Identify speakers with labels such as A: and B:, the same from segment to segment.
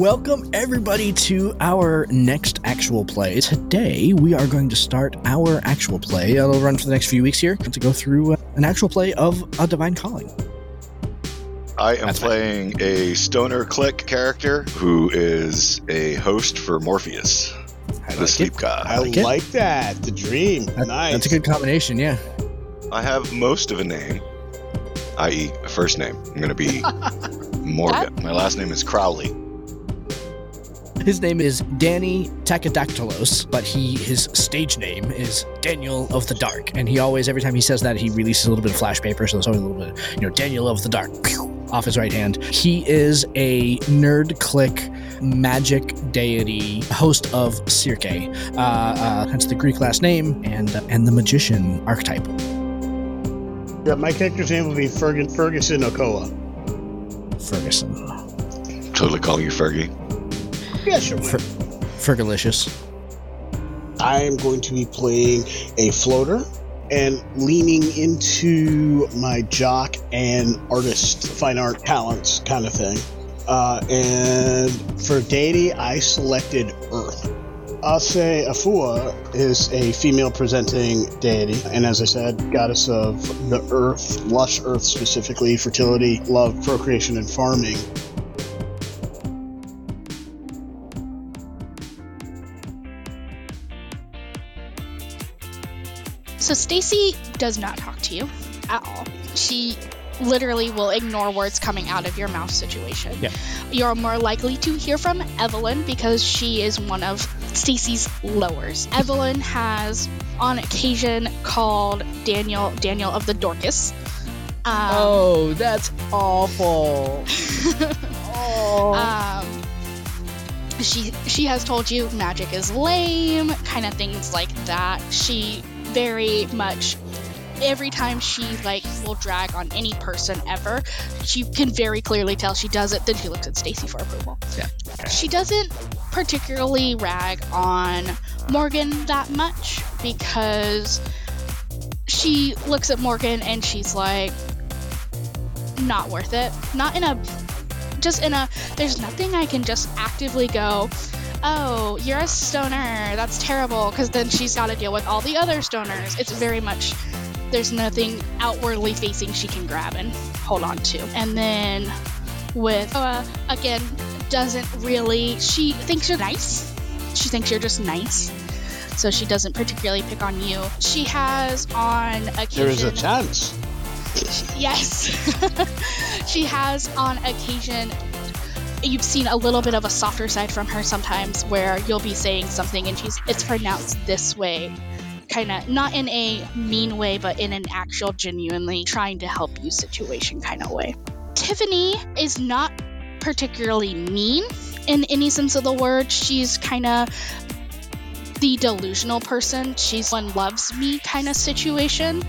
A: Welcome, everybody, to our next actual play. Today, we are going to start our actual play. It'll run for the next few weeks here to go through uh, an actual play of A Divine Calling.
B: I am
A: That's
B: playing a stoner click character who is a host for Morpheus,
A: I
B: the
A: like
B: sleep
A: it.
B: god.
C: I
A: like
C: like, that. The dream.
A: That-
C: nice.
A: That's a good combination, yeah.
B: I have most of a name, i.e., a first name. I'm going to be Morgan. My last name is Crowley.
A: His name is Danny Takadactylos, but he his stage name is Daniel of the Dark. And he always, every time he says that, he releases a little bit of flash paper, so there's always a little bit, you know, Daniel of the Dark pew, off his right hand. He is a nerd click magic deity, host of Circe, uh, uh, hence the Greek last name, and uh, and the magician archetype.
C: Yeah, my character's name will be Fergus, Ferguson Okoa.
A: Ferguson.
B: Totally calling you Fergie.
C: Yeah, sure.
A: Fergalicious.
C: I am going to be playing a floater and leaning into my jock and artist, fine art talents kind of thing. Uh, and for deity, I selected Earth. Ase Afua is a female presenting deity, and as I said, goddess of the earth, lush earth specifically, fertility, love, procreation, and farming.
D: So Stacy does not talk to you at all. She literally will ignore words coming out of your mouth situation.
A: Yeah.
D: You're more likely to hear from Evelyn because she is one of Stacy's lowers. Evelyn has on occasion called Daniel Daniel of the Dorcas. Um,
A: Oh, that's awful. oh.
D: Um, she she has told you magic is lame, kind of things like that. She very much every time she like will drag on any person ever, she can very clearly tell she does it. Then she looks at Stacy for approval.
A: Yeah.
D: She doesn't particularly rag on Morgan that much because she looks at Morgan and she's like, not worth it. Not in a just in a there's nothing I can just actively go, oh, you're a stoner, that's terrible, because then she's got to deal with all the other stoners. It's very much there's nothing outwardly facing she can grab and hold on to. And then with uh, again, doesn't really she thinks you're nice. She thinks you're just nice. So she doesn't particularly pick on you. She has on occasion
C: There is a chance.
D: Yes. she has on occasion you've seen a little bit of a softer side from her sometimes where you'll be saying something and she's it's pronounced this way. Kind of not in a mean way but in an actual genuinely trying to help you situation kind of way. Tiffany is not particularly mean in any sense of the word. She's kind of the delusional person. She's one loves me kind of situation.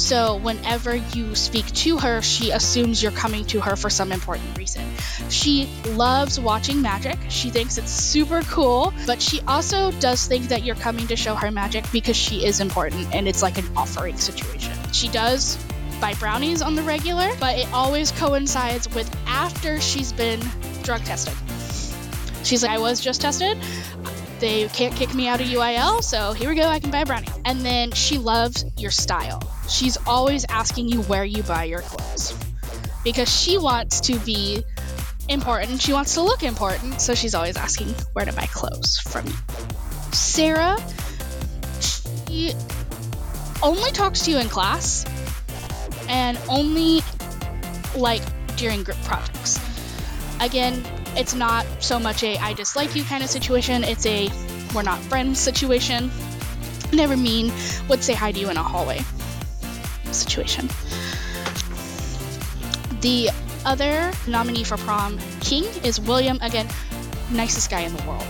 D: So whenever you speak to her, she assumes you're coming to her for some important reason. She loves watching magic. She thinks it's super cool, but she also does think that you're coming to show her magic because she is important and it's like an offering situation. She does buy brownies on the regular, but it always coincides with after she's been drug tested. She's like, I was just tested they can't kick me out of UIL, so here we go, I can buy a brownie. And then she loves your style. She's always asking you where you buy your clothes because she wants to be important. She wants to look important, so she's always asking where to buy clothes from you. Sarah, she only talks to you in class and only like during group projects. Again, it's not so much a I dislike you kind of situation, it's a we're not friends situation. Never mean would say hi to you in a hallway situation. The other nominee for prom king is William, again, nicest guy in the world.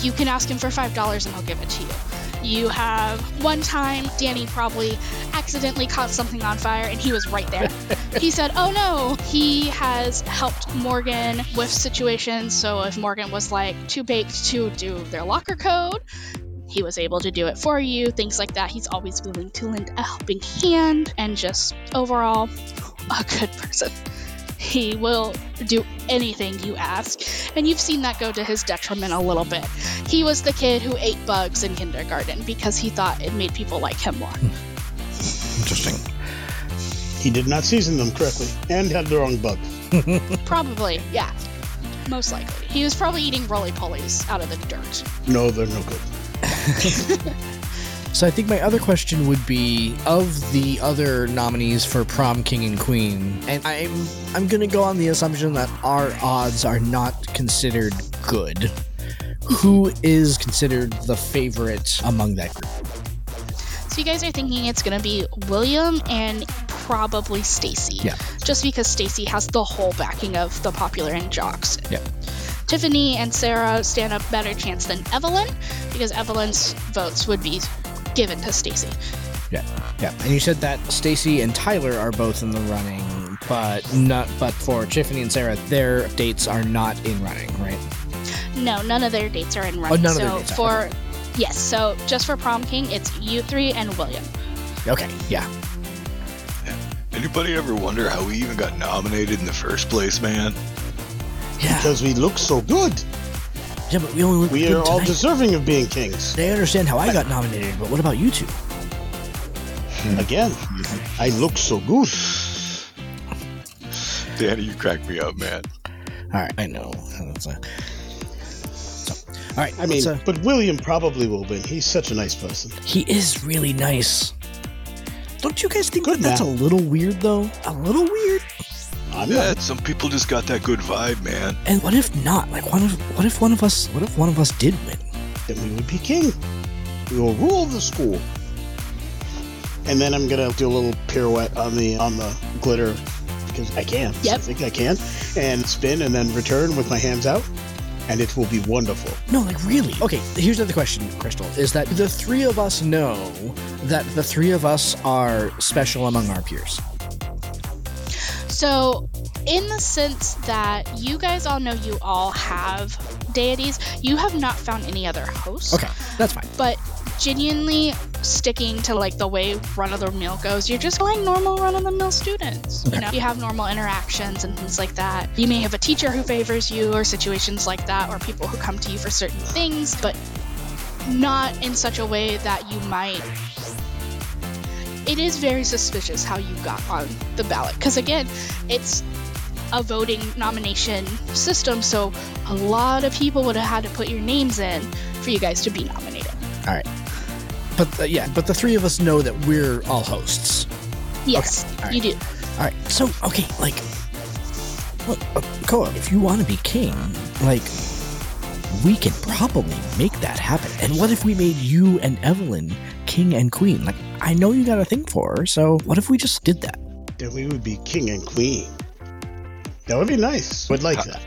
D: You can ask him for $5 and he'll give it to you. You have one time, Danny probably accidentally caught something on fire and he was right there. he said, Oh no, he has helped Morgan with situations. So if Morgan was like too baked to do their locker code, he was able to do it for you, things like that. He's always willing to lend a helping hand and just overall a good person. He will do anything you ask, and you've seen that go to his detriment a little bit. He was the kid who ate bugs in kindergarten because he thought it made people like him more. Hmm.
A: Interesting.
C: He did not season them correctly and had the wrong bug.
D: Probably, yeah. Most likely. He was probably eating roly polies out of the dirt.
C: No, they're no good.
A: So I think my other question would be of the other nominees for prom king and queen, and I'm I'm gonna go on the assumption that our odds are not considered good. Who is considered the favorite among that group?
D: So you guys are thinking it's going to be William and probably Stacy.
A: Yeah.
D: Just because Stacy has the whole backing of the popular and jocks.
A: Yeah.
D: Tiffany and Sarah stand a better chance than Evelyn because Evelyn's votes would be given to Stacy.
A: Yeah, yeah. and you said that Stacy and Tyler are both in the running, but not but for Tiffany and Sarah, their dates are not in running, right?
D: No, none of their dates are in oh, running.
A: Oh, none of
D: so
A: their dates are,
D: for yes, so just for prom king, it's you three and William.
A: Okay, yeah.
B: Anybody ever wonder how we even got nominated in the first place, man?
A: Yeah,
C: Because we look so good.
A: Yeah, but we only look
C: We
A: good
C: are all
A: tonight.
C: deserving of being kings.
A: They understand how I got nominated, but what about you two?
C: Again, I look so good.
B: Danny, you crack me up, man.
A: All right, I know. That's a- so, all right,
C: I mean,
A: let's, uh,
C: but William probably will win. He's such a nice person.
A: he is really nice. Don't you guys think
C: Good
A: that that's a little weird, though? A little weird.
C: I'm
B: Yeah,
C: not.
B: some people just got that good vibe, man.
A: And what if not? Like, what if what if one of us? What if one of us did win?
C: Then we would be king. We will rule the school. And then I'm gonna do a little pirouette on the on the glitter because I can.
D: Yep.
C: I think I can. And spin and then return with my hands out. And it will be wonderful.
A: No, like really. Okay, here's another question, Crystal. Is that the three of us know that the three of us are special among our peers?
D: So, in the sense that you guys all know you all have deities, you have not found any other hosts.
A: Okay, that's fine.
D: But genuinely sticking to like the way run of the mill goes, you're just like normal run of the mill students.
A: Okay.
D: You know, you have normal interactions and things like that. You may have a teacher who favors you or situations like that, or people who come to you for certain things, but not in such a way that you might it is very suspicious how you got on the ballot because again it's a voting nomination system so a lot of people would have had to put your names in for you guys to be nominated all right
A: But uh, yeah, but the three of us know that we're all hosts.
D: yes
A: right.
D: you do
A: All right. So okay, like, look, uh, Koa, if you want to be king, like, we can probably make that happen. And what if we made you and Evelyn king and queen? Like, I know you got a thing for her, so what if we just did that?
C: Then we would be king and queen. That would be nice. Would like that.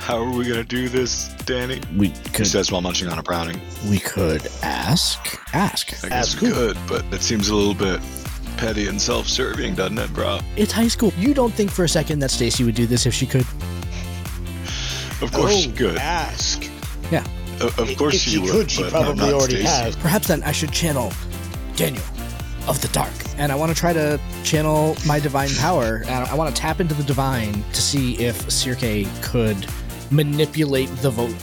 B: How are we gonna do this, Danny?
A: We
B: He
A: could.
B: says while munching on a brownie.
A: We could ask. Ask.
B: I guess
C: Ask
B: we
C: who?
B: could, but it seems a little bit petty and self-serving, doesn't it, bro?
A: It's high school. You don't think for a second that Stacy would do this if she could?
B: Of course
C: oh,
B: she could.
C: Ask.
B: O- Of course
C: if
B: she,
C: she
B: would.
C: could, she
B: but
C: probably
B: not
C: already
B: Stacy.
C: has.
A: Perhaps then I should channel Daniel of the Dark. And I want to try to channel my divine power. And I want to tap into the divine to see if Circe could manipulate the vote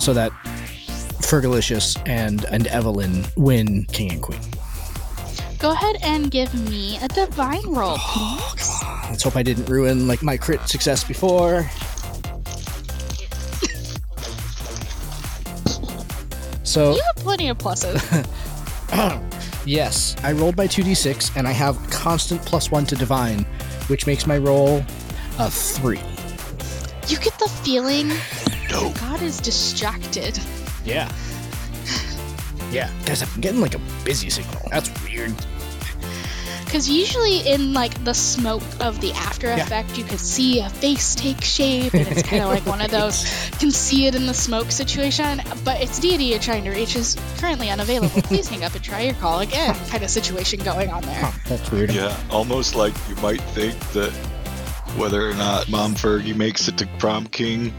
A: so that Fergalicious and, and Evelyn win King and Queen.
D: go ahead and give me a divine roll oh, please
A: Let's hope I didn't ruin like my crit success before. So
D: you have plenty of pluses
A: yes, I rolled my 2d6 and I have constant plus one to divine, which makes my roll a three.
D: you get the feeling
B: No.
D: god is distracted
A: Yeah. Yeah. Guys, I'm getting like a busy signal. That's weird.
D: Because usually in like the smoke of the after
A: Yeah.
D: effect, you could see a face take shape, and it's kind of like one of those can see it in the smoke situation. But it's deity you're trying to reach is currently unavailable. Please hang up and try your call again. Kind of situation going on there.
A: Huh, that's weird.
B: Yeah, almost like you might think that whether or not Mom Fergie makes it to prom king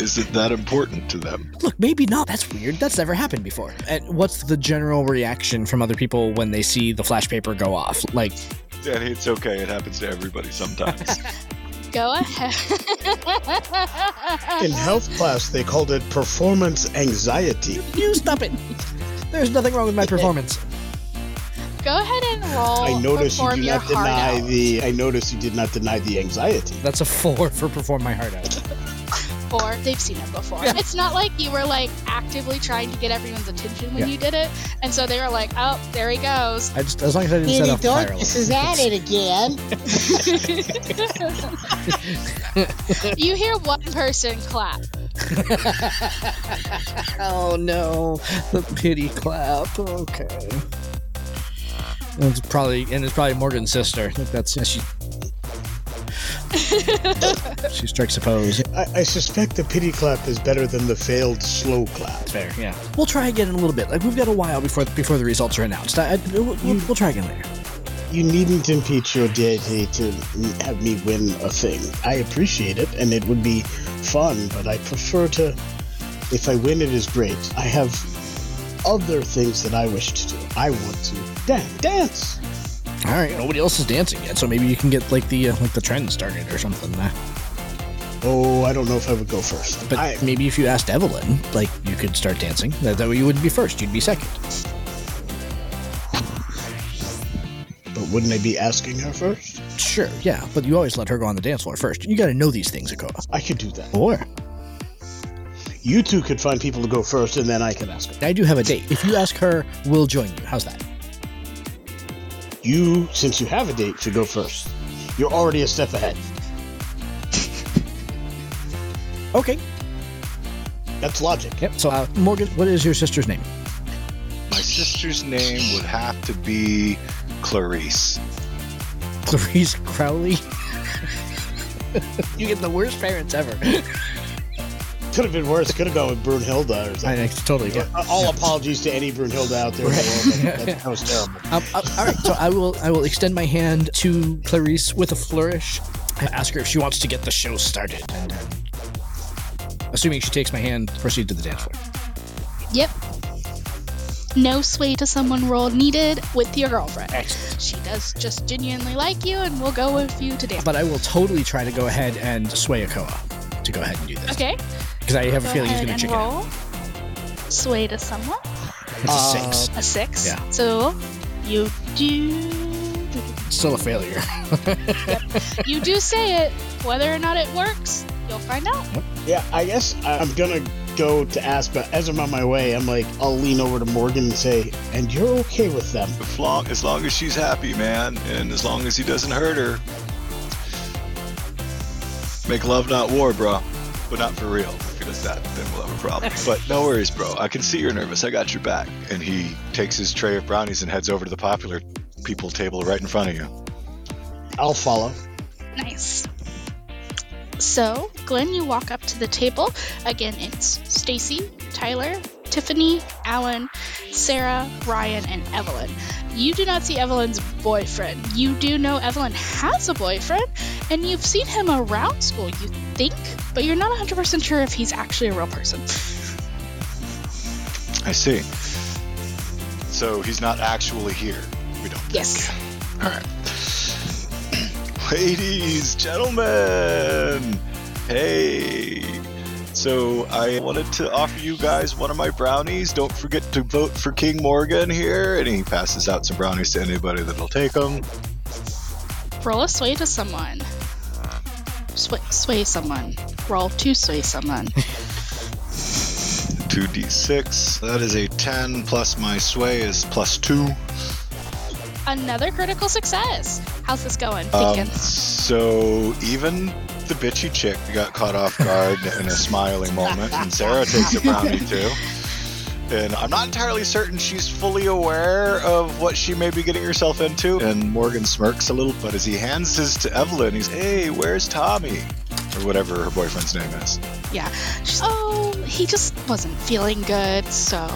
B: isn't that important to them.
A: Look, maybe not. That's weird. That's never happened before. And what's the general reaction from other people when they see the flash paper go off? Like,
B: Danny, it's okay. It happens to everybody sometimes.
D: Go ahead.
C: In health class, they called it performance anxiety.
A: You stop it. There's nothing wrong with my performance.
D: Go ahead and roll.
C: I noticed you
D: perform
C: do
D: your
C: not deny
D: out.
C: the. I noticed you did not deny the anxiety.
A: That's a four for perform my heart out.
D: Or they've seen it before.
A: Yeah.
D: It's not like you were like actively trying to get everyone's attention when
A: Yeah.
D: you did it, and so they were like, "Oh, there he goes."
A: I just as long as I didn't set
E: Danny
A: off
E: Darkness is at it again.
D: you hear one person clap.
A: oh no, the pity clap. Okay. And it's probably and it's probably Morgan's sister. I think that's yeah, she. She strikes a pose.
C: I, I suspect the pity clap is better than the failed slow clap.
A: Fair, yeah. We'll try again in a little bit. Like we've got a while before before the results are announced. I, I, we'll, we'll, we'll try again later.
C: You needn't impeach your deity to have me win a thing. I appreciate it, and it would be fun, but I prefer to. If I win, it is great. I have other things that I wish to do. I want to dance. Dance.
A: All right. Nobody else is dancing yet, so maybe you can get like the uh, like the trend started or something. Uh,
C: Oh, I don't know if I would go first.
A: but
C: I,
A: maybe if you asked Evelyn, like you could start dancing. That, that way you wouldn't be first. You'd be second.
C: but wouldn't I be asking her first?
A: Sure. Yeah. But you always let her go on the dance floor first. You got to know these things, Okoa.
C: I could do that.
A: Or
C: You two could find people to go first, and then I could ask her.
A: I do have a date. If you ask her, we'll join you. How's that?
C: You, since you have a date, should go first. You're already a step ahead.
A: Okay.
C: That's logic.
A: Yep. So, uh, Morgan, what is your sister's name?
B: My sister's name would have to be Clarice.
A: Clarice Crowley. you get the worst parents ever.
C: Could have been worse. Could have gone with Brunhilde or something.
A: I, I totally get.
C: Uh, All apologies to any Brunhilde out there in the world. That, that, that was terrible.
A: Um, uh, all right, so I will I will extend my hand to Clarice with a flourish. I ask her if she wants to get the show started. Uh, assuming she takes my hand, proceed to the dance floor.
D: Yep. No sway to someone roll needed with your girlfriend.
A: Excellent.
D: She does just genuinely like you, and we'll go with you to dance.
A: But I will totally try to go ahead and sway Okoa to go ahead and do this
D: Okay.
A: Because I have a feeling he's going to
D: and
A: chicken. out.
D: roll. Sway to someone.
A: It's a
C: Uh,
A: six.
D: A six.
A: Yeah.
D: So you do
A: Still a failure.
D: you do say it. Whether or not it works, you'll find out.
C: Yeah, I guess I- I'm gonna go to ask, but as I'm on my way, I'm like, I'll lean over to Morgan and say, "And you're okay with them?"
B: As long, as long as she's happy, man, and as long as he doesn't hurt her. Make love, not war, bro. But not for real. If that, then we'll have a problem. but no worries, bro. I can see you're nervous. I got your back. And he takes his tray of brownies and heads over to the popular people table right in front of you.
C: I'll follow.
D: Nice. So, Glenn, you walk up to the table. Again, it's Stacy, Tyler, Tiffany, Alan, Sarah, Ryan, and Evelyn. You do not see Evelyn's boyfriend. You do know Evelyn has a boyfriend, and you've seen him around school, you think, but you're not 100% sure if he's actually a real person.
B: I see. So he's not actually here. We don't.
D: Yes.
B: All right. Ladies, gentlemen, hey. So I wanted to offer you guys one of my brownies. Don't forget to vote for King Morgan here, and he passes out some brownies to anybody that'll take them.
D: Roll a sway to someone. Sway, sway someone. Roll to sway someone.
B: 2d6. That is a 10 plus my sway is plus 2.
D: Another critical success. How's this going?
B: Um, so even the bitchy chick got caught off guard in a smiling moment, and Sarah takes a brownie too. And I'm not entirely certain she's fully aware of what she may be getting herself into. And Morgan smirks a little, but as he hands his to Evelyn, he's, "Hey, where's Tommy?" Or whatever her boyfriend's name is.
D: Yeah. She's, oh, he just wasn't feeling good, so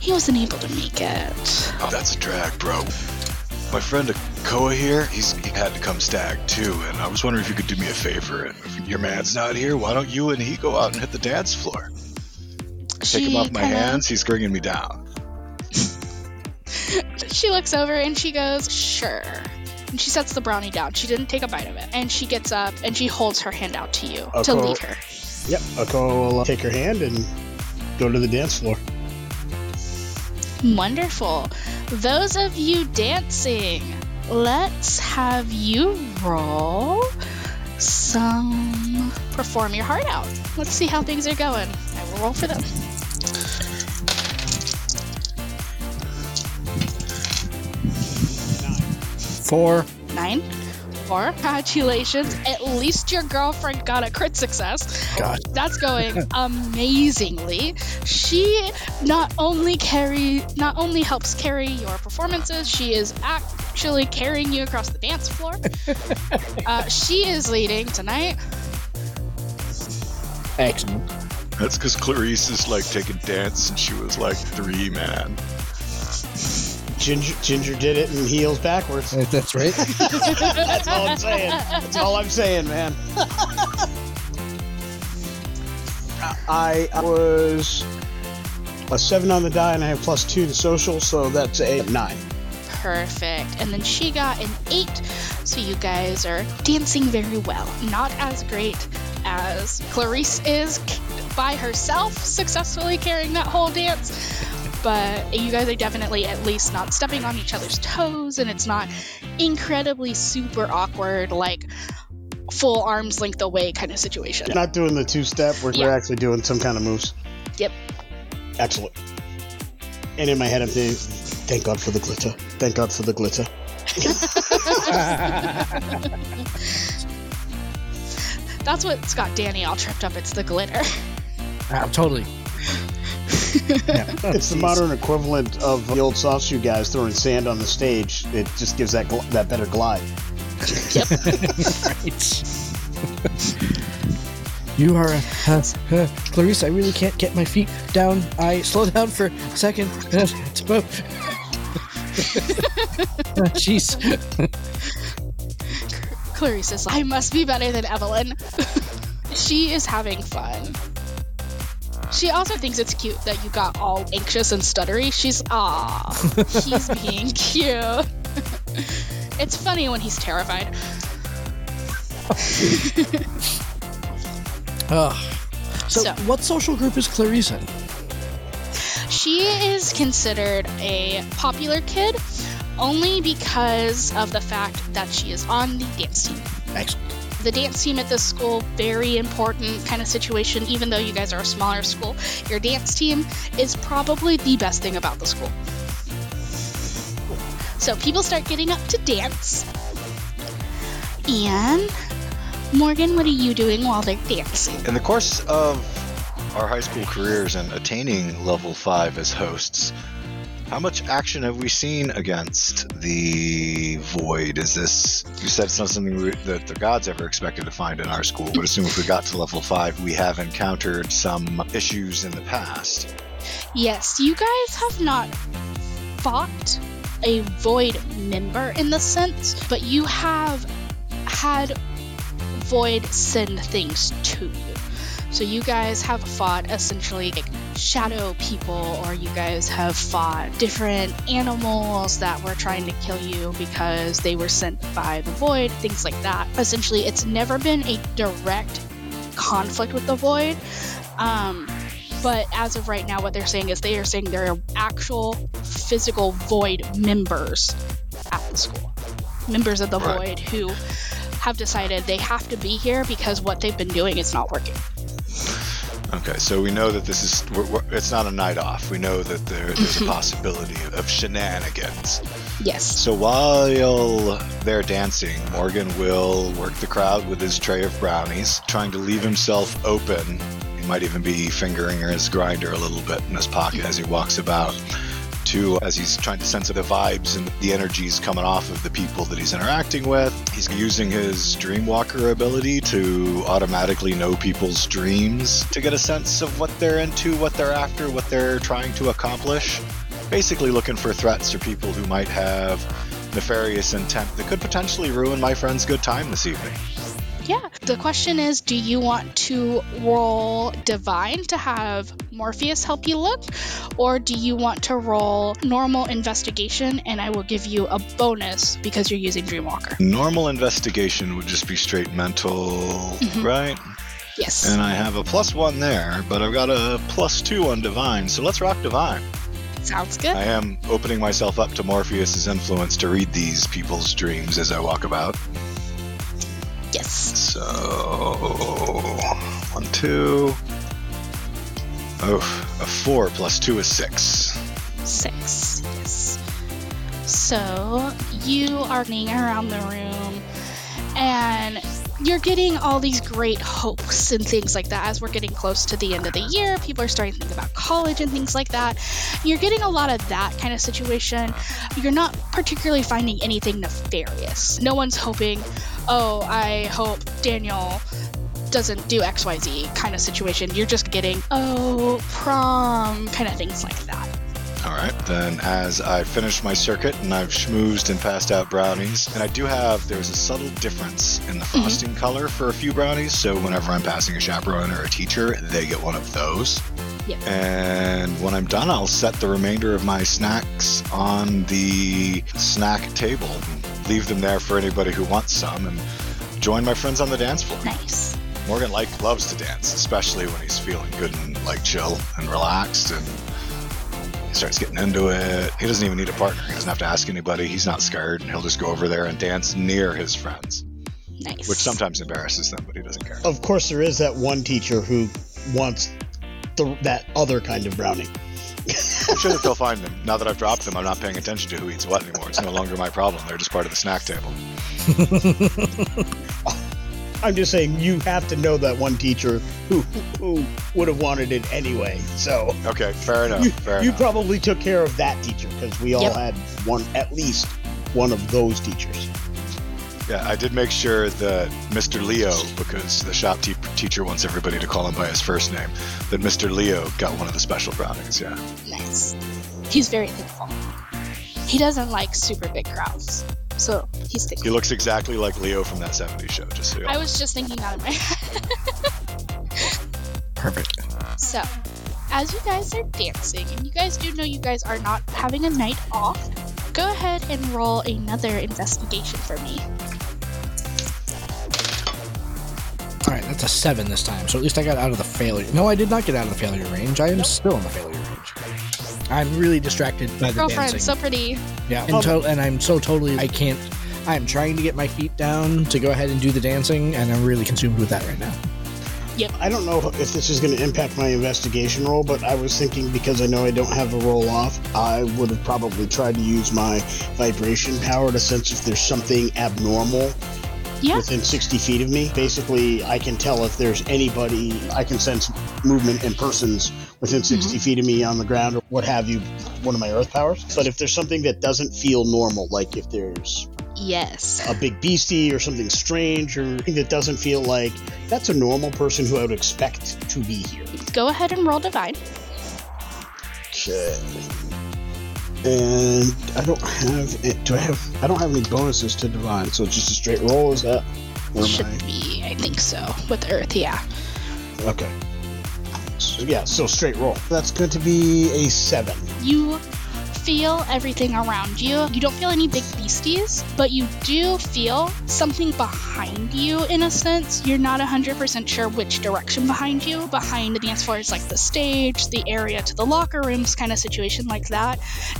D: he wasn't able to make it.
B: Oh, that's a drag, bro. My friend Koa here, he's he had to come stag too, and I was wondering if you could do me a favor. If your man's not here, why don't you and he go out and hit the dance floor? Take him off my
D: kinda-
B: hands. He's bringing me down.
D: She looks over and she goes, "Sure." And she sets the brownie down. She didn't take a bite of it. And she gets up and she holds her hand out to you to
C: Okay.
D: leave her.
C: Yep. Okoa will uh, take her hand and go to the dance floor.
D: Wonderful. Those of you dancing, let's have you roll some perform your heart out. Let's see how things are going. I will roll for them.
A: Four.
D: Nine. Four. Congratulations. At least your girlfriend got a crit success.
A: God.
D: That's going amazingly. She not only carry not only helps carry your performances, she is actually carrying you across the dance floor. uh, she is leading tonight.
A: Excellent.
B: That's because Clarice is like taking dance and she was like three, man.
C: Ginger, Ginger did it in heels backwards.
A: That's right.
C: That's all I'm saying. That's all I'm saying, man. I was a seven on the die, and I have plus two to social, so that's a nine.
D: Perfect. And then she got an eight. So you guys are dancing very well. Not as great as Clarice is by herself, successfully carrying that whole dance. But you guys are definitely at least not stepping on each other's toes, and it's not incredibly super awkward, like full arm's length away kind of situation.
C: Not doing the two step, we're,
D: Yeah.
C: we're actually doing some kind of moves.
D: Yep.
C: Excellent. And in my head, I'm thinking, thank God for the glitter. Thank God for the glitter.
D: That's what's got Danny all tripped up. It's the glitter.
A: Ah, totally. Yeah.
C: It's the modern equivalent of the old soft shoe guys throwing sand on the stage. It just gives that gl- that better glide.
A: Right. you are, uh, uh, Clarice. I really can't get my feet down. I slow down for a second. Jeez.
D: Clarice is like, I must be better than Evelyn. she is having fun. She also thinks it's cute that you got all anxious and stuttery. She's, ah, he's being cute. it's funny when he's terrified.
A: Ugh. so,
D: So-
A: what social group is Clarice in?
D: She is considered a popular kid only because of the fact that she is on the dance team.
A: Excellent.
D: the dance team at this school very important kind of situation even though you guys are a smaller school your dance team is probably the best thing about the school so people start getting up to dance and morgan what are you doing while they're dancing
B: In the course of our high school careers and attaining level 5 as hosts, how much action have we seen against the void? Is this, you said it's not something we, that the gods ever expected to find in our school, but assume if we got to level 5, we have encountered some issues in the past.
D: yes you guys have not fought a void member in the sense but you have had void send things to you so you guys have fought essentially like shadow people or you guys have fought different animals that were trying to kill you because they were sent by the void things like that. Essentially it's never been a direct conflict with the void um, but as of right now what they're saying is they are saying there are actual physical void members at the school. Members of the
B: Right.
D: void who have decided they have to be here because what they've been doing is not working
B: Okay, so we know that this is, we're, we're, it's not a night off. We know that there, there's a mm-hmm. possibility of shenanigans.
D: yes
B: So while they're dancing, Morgan will work the crowd with his tray of brownies, trying to leave himself open. He might even be fingering his grinder a little bit in his pocket as he walks about. As he's trying to sense the vibes and the energies coming off of the people that he's interacting with. He's using his Dreamwalker ability to automatically know people's dreams to get a sense of what they're into, what they're after, what they're trying to accomplish basically looking for threats or people who might have nefarious intent that could potentially ruin my friend's good time this evening.
D: Yeah. The question is do you want to roll divine to have Morpheus help you look? Or do you want to roll normal investigation and I will give you a bonus because you're using Dreamwalker?
B: Normal investigation would just be straight mental,
D: Mhm.
B: right?
D: Yes.
B: And I have a plus one there, but I've got a plus two on divine, so let's rock divine.
D: Sounds good.
B: I am opening myself up to Morpheus's influence to read these people's dreams as I walk about.
D: Yes.
B: So one, two. Oh, a four plus two is six.
D: Six. Yes. So you are running around the room and you're getting all these great hopes and things like that as we're getting close to the end of the year. People are starting to think about college and things like that. You're getting a lot of that kind of situation. You're not particularly finding anything nefarious. No one's hoping, oh, I hope Daniel doesn't do XYZ kind of situation. You're just getting, oh, prom kind of things like that.
B: All right, then as I finish my circuit and I've schmoozed and passed out brownies, and I do have, there's a subtle difference in the mm-hmm. frosting color for a few brownies, so whenever I'm passing a chaperone or a teacher, they get one of those.
D: Yep.
B: And when I'm done, I'll set the remainder of my snacks on the snack table, leave them there for anybody who wants some, and join my friends on the dance floor.
D: Nice.
B: Morgan like loves to dance, especially when he's feeling good and like chill and relaxed and he starts getting into it. He doesn't even need a partner. He doesn't have to ask anybody. He's not scared. And he'll just go over there and dance near his friends,
D: Nice.
B: which sometimes embarrasses them, but he doesn't care.
C: Of course, there is that one teacher who wants the, that other kind of brownie.
B: I'm sure that they'll find them. Now that I've dropped them, I'm not paying attention to who eats what anymore. It's no longer my problem. They're just part of the snack table.
C: I'm just saying you have to know that one teacher who who would have wanted it anyway. So
B: Okay, fair enough.
C: you,
B: fair
C: you
B: enough.
C: probably took care of that teacher because we all
D: Yep.
C: had one, at least one of those teachers.
B: Yeah, I did make sure that Mr. Leo, because the shop te- teacher wants everybody to call him by his first name, that Mr. Leo got one of the special brownies. Yeah.
D: nice. He's very thankful. He doesn't like super big crowds, so he's
B: He looks exactly like Leo from that 70s show, just so you know.
D: I was just thinking that in my head.
A: Perfect.
D: So, as you guys are dancing, and you guys do know you guys are not having a night off, go ahead and roll another investigation for me.
A: All right, that's a seven this time. So at least I got out of the failure. No, I did not get out of the failure range. I am still in the failure range. I'm really distracted by the
D: Girlfriend,
A: dancing.
D: so pretty.
A: yeah,
C: Um,
A: and, to- and I'm so totally. I can't. I'm trying to get my feet down to go ahead and do the dancing, and I'm really consumed with that right now. Yep.
C: I don't know if this is going to impact my investigation roll, but I was thinking because I know I don't have a roll off, I would have probably tried to use my vibration power to sense if there's something abnormal
D: Yeah.
C: within 60 feet of me. Basically, I can tell if there's anybody, I can sense movement in persons within 60 mm-hmm. feet of me on the ground or what have you, one of my earth powers. But if there's something that doesn't feel normal, like if there's
D: Yes.
C: a big beastie or something strange or something that doesn't feel like that's a normal person who I would expect to be here.
D: Go ahead and roll divine.
C: Okay. And I don't have it. Do I have? I don't have any bonuses to divine, so it's just a straight roll. Is that?
D: Should
C: I-
D: be, I think so. With Earth, yeah.
C: Okay. So, yeah, so straight roll. That's going to be a seven.
D: You feel everything around you. You don't feel any big beasties, but you do feel something behind you in a sense. You're not 100% sure which direction behind you. Behind the dance floor is like the stage, the area to the locker rooms, kind of situation like that.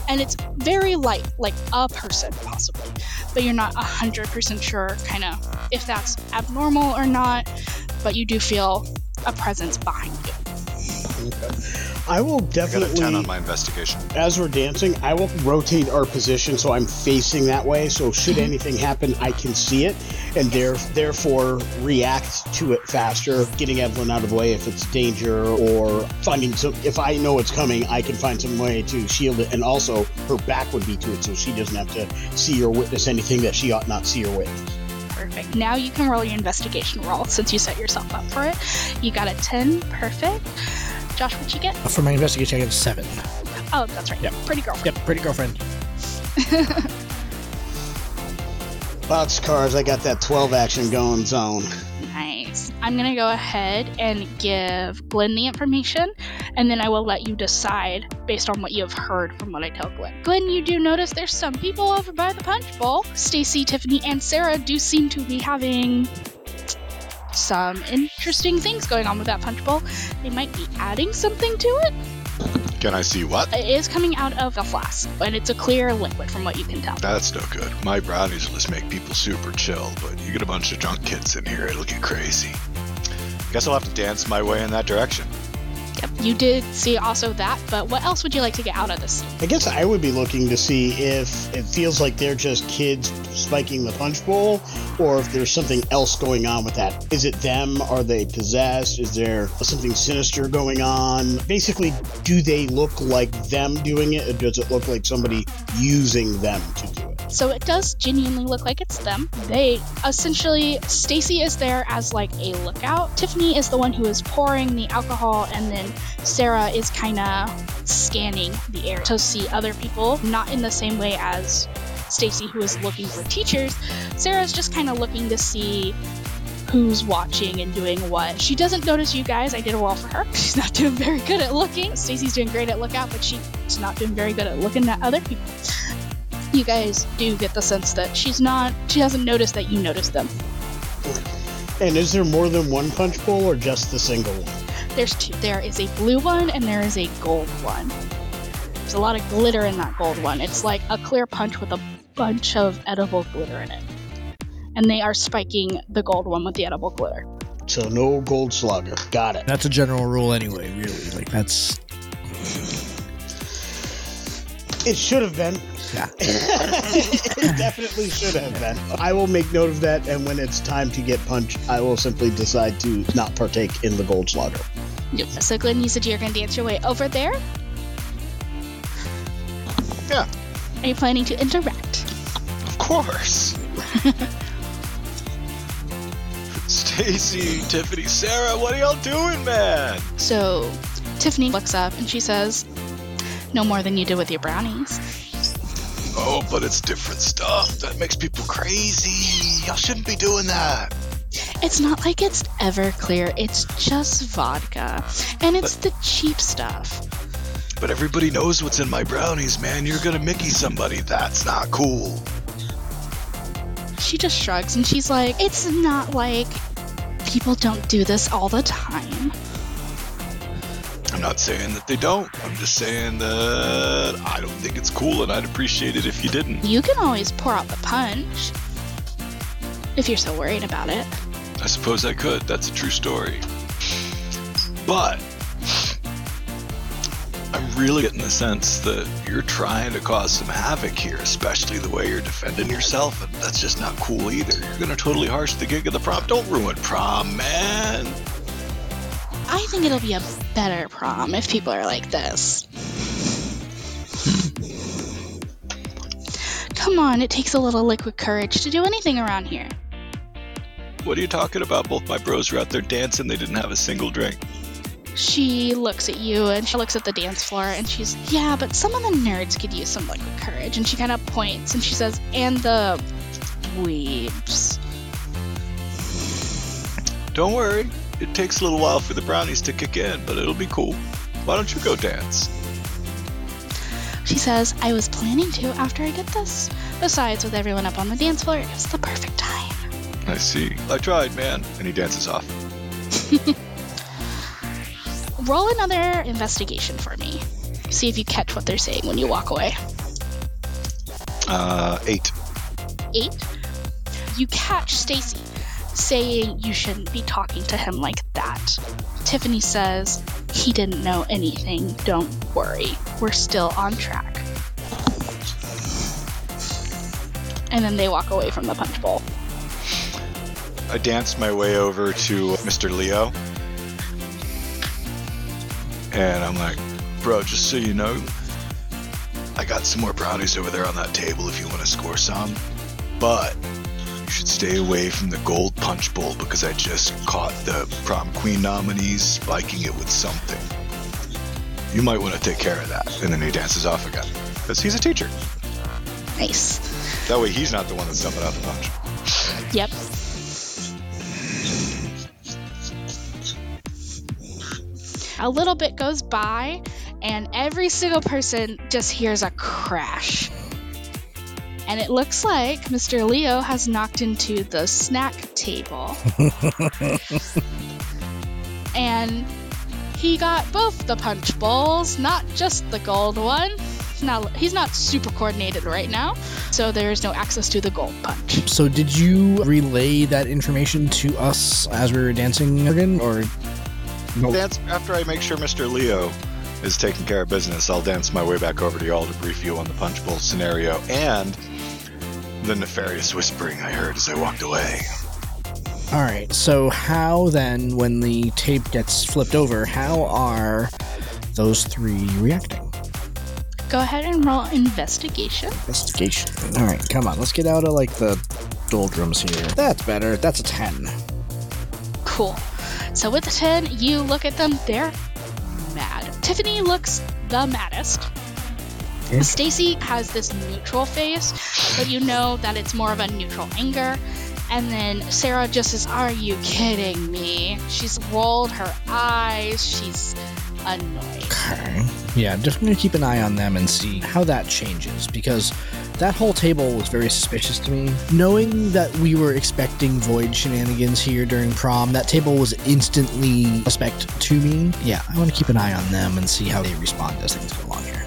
D: And it's very light, like a person possibly, but you're not 100% sure kind of if that's abnormal or not, but you do feel a presence behind you.
C: Okay. I will
B: I got a
C: definitely.
B: 10 on my investigation.
C: as we're dancing, I will rotate our position so I'm facing that way. So should
D: Mhm.
C: anything happen, I can see it and there, therefore react to it faster, getting Evelyn out of the way if it's danger or finding some. If I know it's coming, I can find some way to shield it. And also, her back would be to it so she doesn't have to see or witness anything that she ought not see or witness.
D: Perfect. Now you can roll your investigation roll since you set yourself up for it. You got a 10. Perfect. Josh, what'd you get?
A: Uh, for my investigation, I got a seven.
D: Oh, that's right.
A: Yep.
D: Pretty girlfriend.
A: Yep, pretty girlfriend.
C: Boxcars, I got that 12 action going zone.
D: Nice. I'm gonna go ahead and give Glenn the information, and then I will let you decide based on what you have heard from what I tell Glenn. Glenn, you do notice there's some people over by the punch bowl. Stacy, Tiffany, and Sarah do seem to be having some interesting things going on with that punch bowl. They might be adding something to it.
B: Can I see what?
D: It is coming out of a flask, and it's a clear liquid from what you can tell.
B: That's no good. My brownies will just make people super chill, but you get a bunch of drunk kids in here, it'll get crazy. Guess I'll have to dance my way in that direction.
D: Yep. You did see also that, but what else would you like to get out of this?
C: I guess I would be looking to see if it feels like they're just kids spiking the punch bowl, or if there's something else going on with that. Is it them? Are they possessed? Is there something sinister going on? Basically, do they look like them doing it, or does it look like somebody using them to do it?
D: So it does genuinely look like it's them. They essentially, Stacy is there as like a lookout. Tiffany is the one who is pouring the alcohol, and then Sarah is kind of scanning the air to see other people, not in the same way as Stacy, who is looking for teachers. Sarah's just kind of looking to see who's watching and doing what. She doesn't notice you guys. I did a roll for her. She's not doing very good at looking. Stacy's doing great at lookout, but she's not doing very good at looking at other people. You guys do get the sense that she's not, she hasn't noticed that you noticed them.
C: And is there more than one punch bowl, or just the single one?
D: There's two. There is a blue one and there is a gold one. There's a lot of glitter in that gold one. It's like a clear punch with a bunch of edible glitter in it. And they are spiking the gold one with the edible glitter.
C: So no gold slugger. Got it.
A: That's a general rule anyway, really. Like that's
C: It should have been.
A: Yeah.
C: it definitely should have been. I will make note of that, and when it's time to get punched, I will simply decide to not partake in the gold slugger.
D: Yep. So Glenn, you said you're going to dance your way over there.
B: Yeah.
D: Are you planning to interact?
B: Of course. Stacy, Tiffany, Sarah, what are y'all doing, man?
D: So Tiffany looks up and she says, "No more than you did with your brownies."
B: Oh, but it's different stuff. That makes people crazy. Y'all shouldn't be doing that.
D: It's not like it's ever clear. It's just vodka, and it's the cheap stuff.
B: But everybody knows what's in my brownies, man. You're gonna Mickey somebody. That's not cool.
D: She just shrugs and she's like, "It's not like people don't do this all the time."
B: I'm not saying that they don't. I'm just saying that I don't think it's cool, and I'd appreciate it if you didn't.
D: You can always pour out the punch if you're so worried about it.
B: I suppose I could. That's a true story. But I'm really getting the sense that you're trying to cause some havoc here, especially the way you're defending yourself, and that's just not cool either. You're gonna totally harsh the gig of the prom. Don't ruin prom, man.
D: I think it'll be a better prom if people are like this. Come on, it takes a little liquid courage to do anything around here.
B: What are you talking about? Both my bros were out there dancing. They didn't have a single drink.
D: She looks at you and she looks at the dance floor and she's, yeah, but some of the nerds could use some liquid courage. And she kind of points and she says, and the weebs.
B: Don't worry. It takes a little while for the brownies to kick in, but it'll be cool. Why don't you go dance?
D: She says, I was planning to after I get this. Besides, with everyone up on the dance floor, it's the perfect time.
B: I see. I tried, man. And he dances off.
D: Roll another investigation for me. See if you catch what they're saying when you walk away.
B: Uh, eight.
D: Eight. You catch Stacy saying you shouldn't be talking to him like that. Tiffany says he didn't know anything. Don't worry. We're still on track. And then they walk away from the punch bowl.
B: I danced my way over to Mr. Leo. And I'm like, bro, just so you know, I got some more brownies over there on that table if you want to score some. But you should stay away from the gold punch bowl because I just caught the prom queen nominees spiking it with something. You might want to take care of that. And then he dances off again because he's a teacher.
D: Nice.
B: That way he's not the one that's dumping out the punch.
D: Yep. A little bit goes by, and every single person just hears a crash. And it looks like Mr. Leo has knocked into the snack table. and he got both the punch bowls, not just the gold one. Now he's not super coordinated right now, so there's no access to the gold punch.
A: So, did you relay that information to us as we were dancing, Morgan, or no?
B: Dance after I make sure Mr. Leo is taking care of business. I'll dance my way back over to y'all to brief you on the punch bowl scenario and the nefarious whispering I heard as I walked away.
A: All right. So, how then, when the tape gets flipped over, how are those three reacting?
D: Go ahead and roll investigation.
A: Investigation. All right, come on. Let's get out of like the doldrums here. That's better. That's a ten.
D: Cool. So with the 10, you look at them, they're mad. Tiffany looks the maddest.
A: Okay.
D: Stacy has this neutral face, but you know that it's more of a neutral anger. And then Sarah just is, Are you kidding me? She's rolled her eyes. She's annoyed.
A: Okay. Yeah, I'm just gonna keep an eye on them and see how that changes because that whole table was very suspicious to me. Knowing that we were expecting void shenanigans here during prom, that table was instantly suspect to me. Yeah, I want to keep an eye on them and see how they respond as things go along here.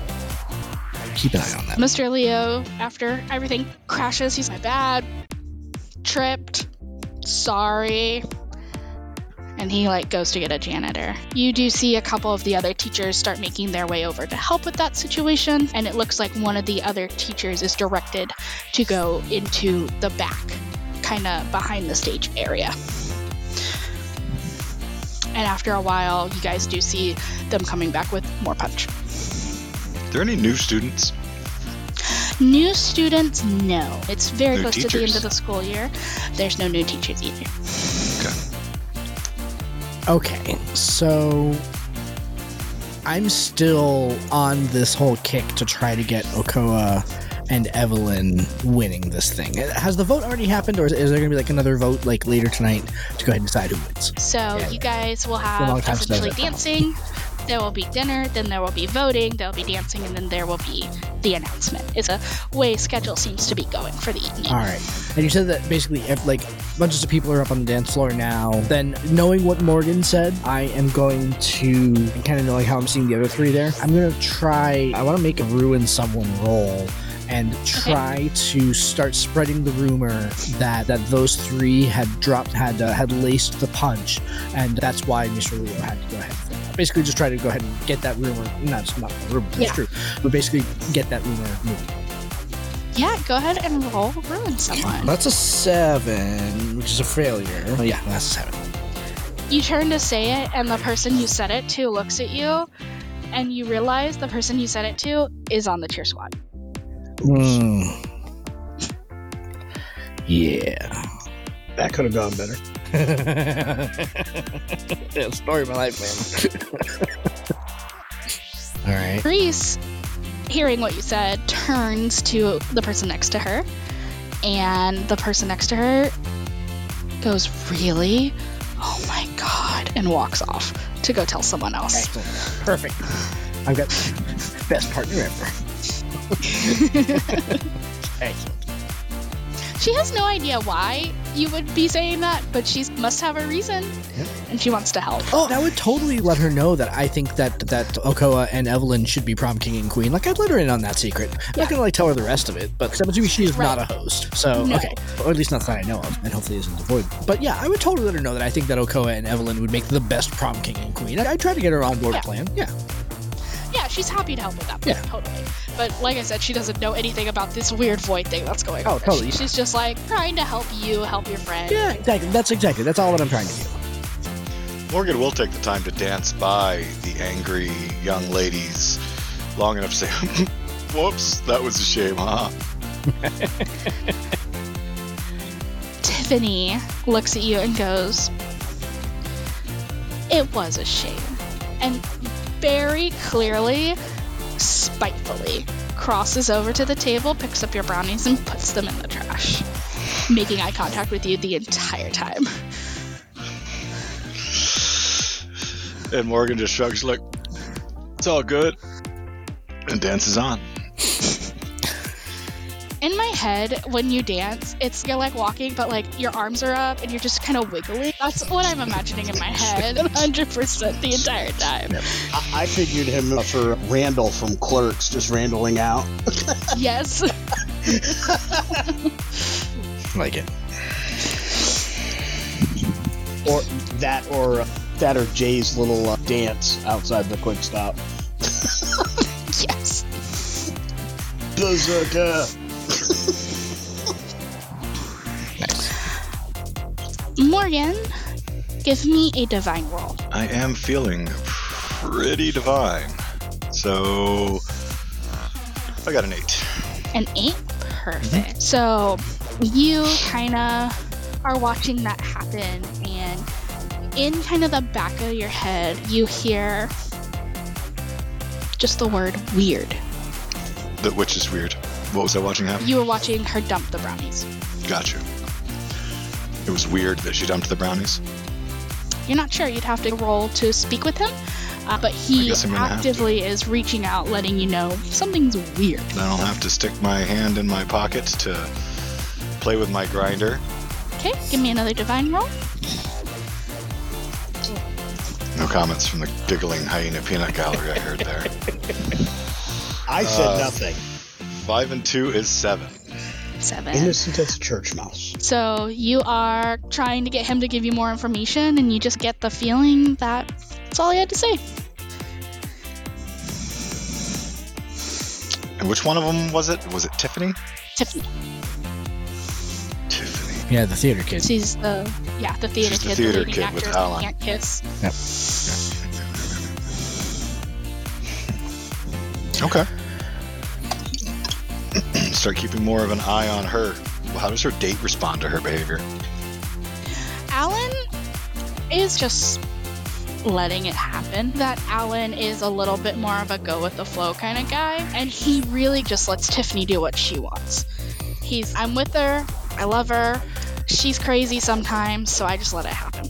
A: Keep an eye on them.
D: Mr. Leo, after everything crashes, he's my bad. Tripped. Sorry. And he like goes to get a janitor. You do see a couple of the other teachers start making their way over to help with that situation, and it looks like one of the other teachers is directed to go into the back, kind of behind the stage area. And after a while, you guys do see them coming back with more punch.
B: Are there any new students?
D: New students, no. It's very
B: New
D: close to the end of the school year. There's no new teachers either.
A: Okay, Okay, so I'm still on this whole kick to try to get Okoa and Evelyn winning this thing. Has the vote already happened, or is, is there going to be like another vote like later tonight to go ahead and decide who wins?
D: So
A: Yeah.
D: you guys will have
A: time since I've
D: essentially
A: had that
D: dancing. There will be dinner, then there will be voting, there will be dancing, and then there will be the announcement. It's a way schedule seems to be going for the evening.
A: All right, and you said that basically, if like bunches of people are up on the dance floor now, then knowing what Morgan said, I am going to kind of knowing how I'm seeing the other three there. I'm gonna try. I want to make a ruin someone roll. And try to start spreading the rumor that that those three had dropped, had uh, had laced the punch, and that's why Mr. Leo had to go ahead. For that. Basically, just try to go ahead and get that rumor. Not it's not a rumor, it's
D: Yeah.
A: true, but basically get that rumor moving.
D: Yeah, go ahead and roll ruin someone.
A: That's a seven, which is a failure. Oh yeah, that's a seven.
D: You turn to say it, and the person you said it to looks at you, and you realize the person you said it to is on the cheer squad.
A: Hmm. Yeah.
C: That could have gone better.
A: yeah, story of my life, man. All right.
D: Reese, hearing what you said, turns to the person next to her, and the person next to her goes, Really? Oh my god, and walks off to go tell someone else.
A: Excellent. Perfect. I've got best partner ever. Excellent.
D: She has no idea why you would be saying that, but she must have a reason,
A: Yep.
D: and she wants to help.
A: Oh, that would totally let her know that I think that that Okoa and Evelyn should be prom king and queen. Like I'd let her in on that secret. I'm
D: Yeah.
A: not gonna like tell her the rest of it, but I'm assuming she is not a host. So
D: No.
A: okay, or at least not that I know of, and hopefully isn't avoid. But yeah, I would totally let her know that I think that Okoa and Evelyn would make the best prom king and queen. I, I'd try to get her on board
D: Yeah.
A: plan. Yeah.
D: Yeah, she's happy to help with that.
A: Yeah.
D: totally. But like I said, she doesn't know anything about this weird void thing that's going oh, on.
A: Oh, totally.
D: She's just like trying to help you, help your friend.
A: Yeah, exactly. That's exactly. That's all that I'm trying to do.
B: Morgan will take the time to dance by the angry young ladies long enough to say, Whoops, that was a shame, huh?
D: Tiffany looks at you and goes, It was a shame. And very clearly, spitefully, crosses over to the table, picks up your brownies, and puts them in the trash, making eye contact with you the entire time.
B: And Morgan just shrugs like, it's all good. And dances on.
D: In my head, when you dance, it's you're like walking, but like your arms are up and you're just kind of wiggling. That's what I'm imagining in my head, 100% the entire time.
C: I, I figured him for Randal from Clerks, just randling out.
D: Yes.
A: Like it.
C: Or that, or uh, that, or Jay's little uh, dance outside the quick stop.
D: yes.
C: Berserker.
D: Morgan, give me a divine roll.
B: I am feeling pretty divine. So I got an eight.
D: An eight? Perfect. So you kind of are watching that happen, and in kind of the back of your head, you hear just the word weird.
B: That which is weird. What was I watching happen?
D: You were watching her dump the brownies.
B: Gotcha. It was weird that she dumped the brownies.
D: You're not sure. You'd have to roll to speak with him. Uh, but he
B: guess I'm gonna have to.
D: actively is reaching out, letting you know something's weird.
B: Then I'll have to stick my hand in my pocket to play with my grinder.
D: Okay, give me another divine roll.
B: No comments from the giggling hyena peanut gallery I heard there.
C: I said
B: Uh,
C: nothing.
B: Five and two is seven.
D: Seven.
C: Innocent as a church mouse.
D: So you are trying to get him to give you more information, and you just get the feeling that that's all he had to say.
B: And which one of them was it? Was it Tiffany?
D: Tiffany.
B: Tiffany.
A: Yeah, the theater kid.
D: She's the yeah the theater
B: She's the
D: kid,
B: theater
D: leading
B: kid
D: actor
B: with
D: of
B: Alan.
D: Can't Kiss. Yep.
B: Okay. Start keeping more of an eye on her. How does her date respond to her behavior?
D: Alan is just letting it happen. That Alan is a little bit more of a go with the flow kind of guy, and he really just lets Tiffany do what she wants. He's, I'm with her, I love her, she's crazy sometimes, so I just let it happen.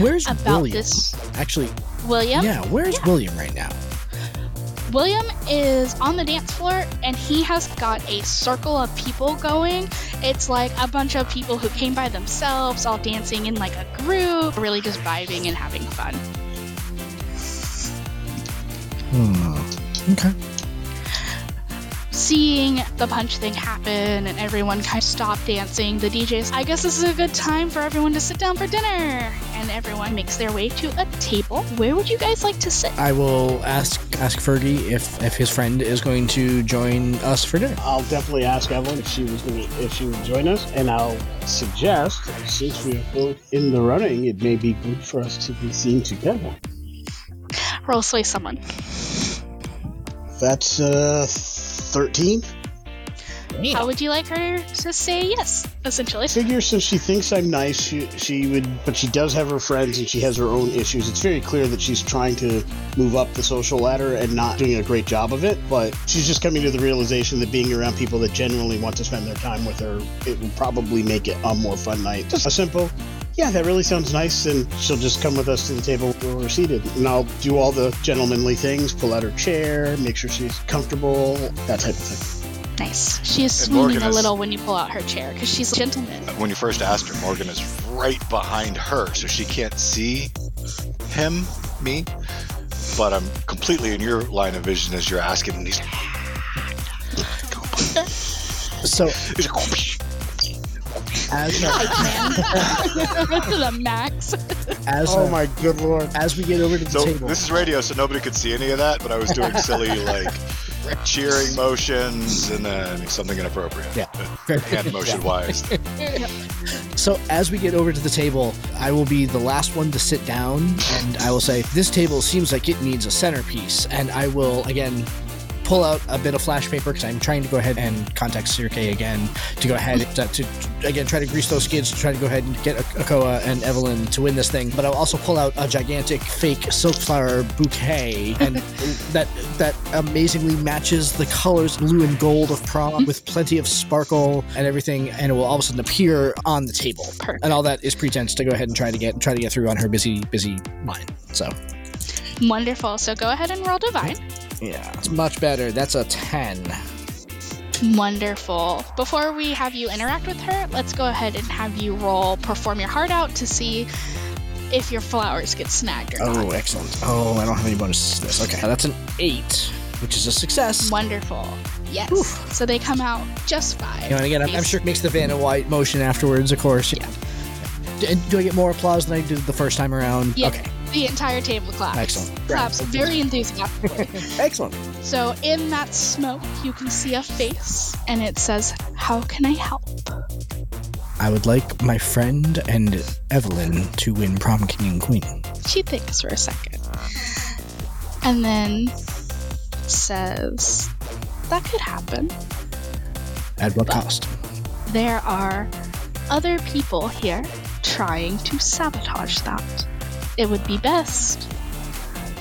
A: Where's
D: About
A: William?
D: this,
A: Actually,
D: William?
A: yeah, where's
D: Yeah.
A: William right now?
D: William is on the dance floor and he has got a circle of people going. It's like a bunch of people who came by themselves, all dancing in like a group, really just vibing and having fun.
A: Hmm. Okay.
D: Seeing the punch thing happen and everyone kind of stop dancing, the DJs, I guess this is a good time for everyone to sit down for dinner. And everyone makes their way to a table. Where would you guys like to sit?
A: I will ask ask Fergie if if his friend is going to join us for dinner.
C: I'll definitely ask Evelyn if she was going to if she would join us, and I'll suggest since we are both in the running, it may be good for us to be seen together.
D: Roll sway someone.
C: That's uh thirteen.
D: How would you like her to say yes, essentially?
C: I figure since she thinks I'm nice, she, she would, but she does have her friends and she has her own issues. It's very clear that she's trying to move up the social ladder and not doing a great job of it. But she's just coming to the realization that being around people that genuinely want to spend their time with her, it would probably make it a more fun night. Just a simple. Yeah, that really sounds nice, and she'll just come with us to the table where we're seated. And I'll do all the gentlemanly things, pull out her chair, make sure she's comfortable, that type of thing.
D: Nice. She is
B: And Morgan
D: swooning a
B: is-
D: little when you pull out her chair because she's a gentleman.
B: When you first asked her, Morgan is right behind her, so she can't see him, me. But I'm completely in your line of vision as you're asking, and he's.
A: So
B: he's like,
A: as uh,
D: Hype man. to the max.
A: as
C: Oh
A: uh,
C: my good lord.
A: as we get over to the
B: So
A: table,
B: this is radio, so nobody could see any of that. But I was doing silly like cheering motions and then something inappropriate.
A: Yeah.
B: hand motion wise.
A: So as we get over to the table, I will be the last one to sit down, and I will say, "This table seems like it needs a centerpiece." And I will again pull out a bit of flash paper because I'm trying to go ahead and contact Sirke again to go ahead to, to again try to grease those skids to try to go ahead and get Okoa and Evelyn to win this thing. But I'll also pull out a gigantic fake silk flower bouquet and that that amazingly matches the colors blue and gold of prom mm-hmm. with plenty of sparkle and everything, and it will all of a sudden appear on the table.
D: Perfect.
A: And all that is pretense to go ahead and try to get try to get through on her busy busy mind. So
D: Wonderful. So go ahead and roll divine.
A: yeah, it's much better. That's a ten.
D: Wonderful. Before we have you interact with her, let's go ahead and have you roll perform your heart out to see if your flowers get snagged or
A: Oh,
D: not.
A: excellent. Oh, I don't have any bonuses to this. Okay, that's an eight, which is a success.
D: Wonderful. Yes.
A: Oof.
D: So they come out just fine.
A: You know, and again, I'm, I'm sure it makes the Vanna White motion afterwards, of course.
D: Yeah.
A: D- do I get more applause than I did the first time around?
D: Yeah.
A: Okay,
D: The entire table claps.
A: Excellent.
D: Claps very enthusiastically.
A: excellent.
D: so in that smoke, you can see a face, and it says, "How can I help?"
A: I would like my friend and Evelyn to win prom king and queen.
D: She thinks for a second, and then says, "That could happen.
A: At what cost?
D: There are other people here trying to sabotage that. It would be best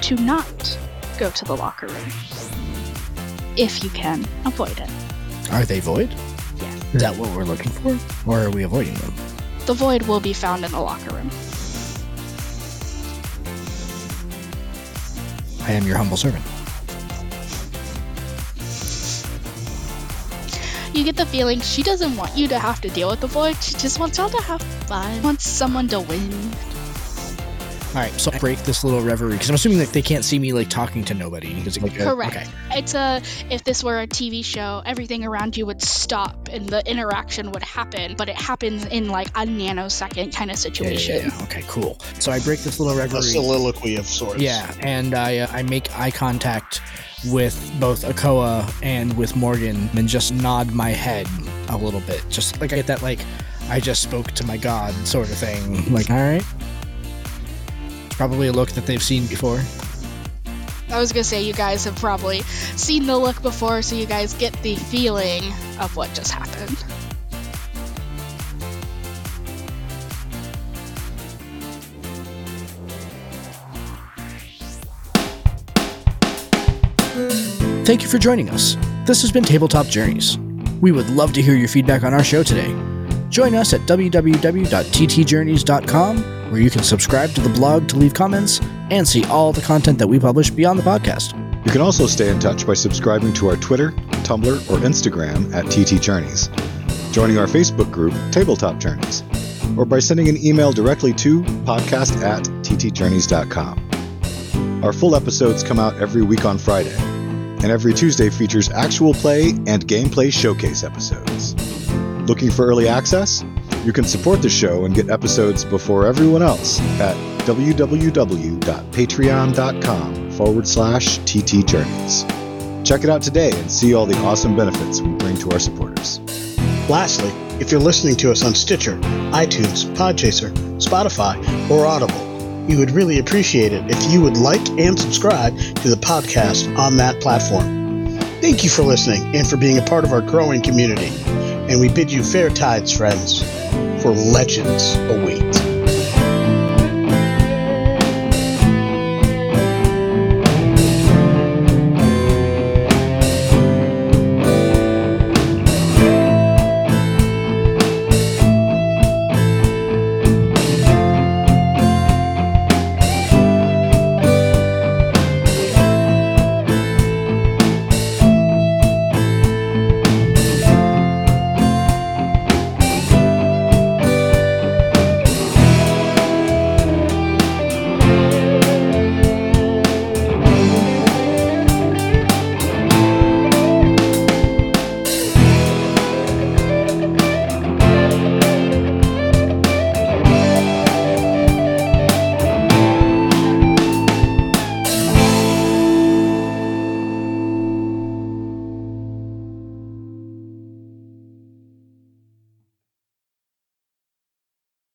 D: to not go to the locker room if you can avoid it."
A: Are they void?
D: Yes.
A: Is that what we're looking for? Or are we avoiding them?
D: The void will be found in the locker room.
A: I am your humble servant.
D: You get the feeling she doesn't want you to have to deal with the void. She just wants y'all to have fun. Wants someone to win.
A: All right, so I break this little reverie because I'm assuming that they can't see me like talking to nobody. Is it like
D: Correct.
A: Okay.
D: It's a if this were a TV show, everything around you would stop and the interaction would happen, but it happens in like a nanosecond kind of
A: Yeah, yeah,
D: situation.
A: yeah, yeah. Okay, cool. So I break this little reverie.
C: A soliloquy of sorts.
A: Yeah, and I uh, I make eye contact with both Okoa and with Morgan, and just nod my head a little bit, just like I get that like I just spoke to my god sort of thing. Like, all right, it's probably a look that they've seen before.
D: I was gonna say you guys have probably seen the look before, so you guys get the feeling of what just happened.
A: Thank you for joining us. This has been Tabletop Journeys. We would love to hear your feedback on our show today. Join us at www.ttjourneys.com, where you can subscribe to the blog to leave comments and see all the content that we publish beyond the podcast.
B: You can also stay in touch by subscribing to our Twitter, Tumblr, or Instagram at TT Journeys, joining our Facebook group, Tabletop Journeys, or by sending an email directly to podcast at ttjourneys.com. Our full episodes come out every week on Friday, and every Tuesday features actual play and gameplay showcase episodes. Looking for early access? You can support the show and get episodes before everyone else at www.patreon.com forward slash TT Journeys. Check it out today and see all the awesome benefits we bring to our supporters.
C: Lastly, if you're listening to us on Stitcher, iTunes, Podchaser, Spotify, or Audible, we would really appreciate it if you would like and subscribe to the podcast on that platform. Thank you for listening and for being a part of our growing community. And we bid you fair tides, friends, for legends await.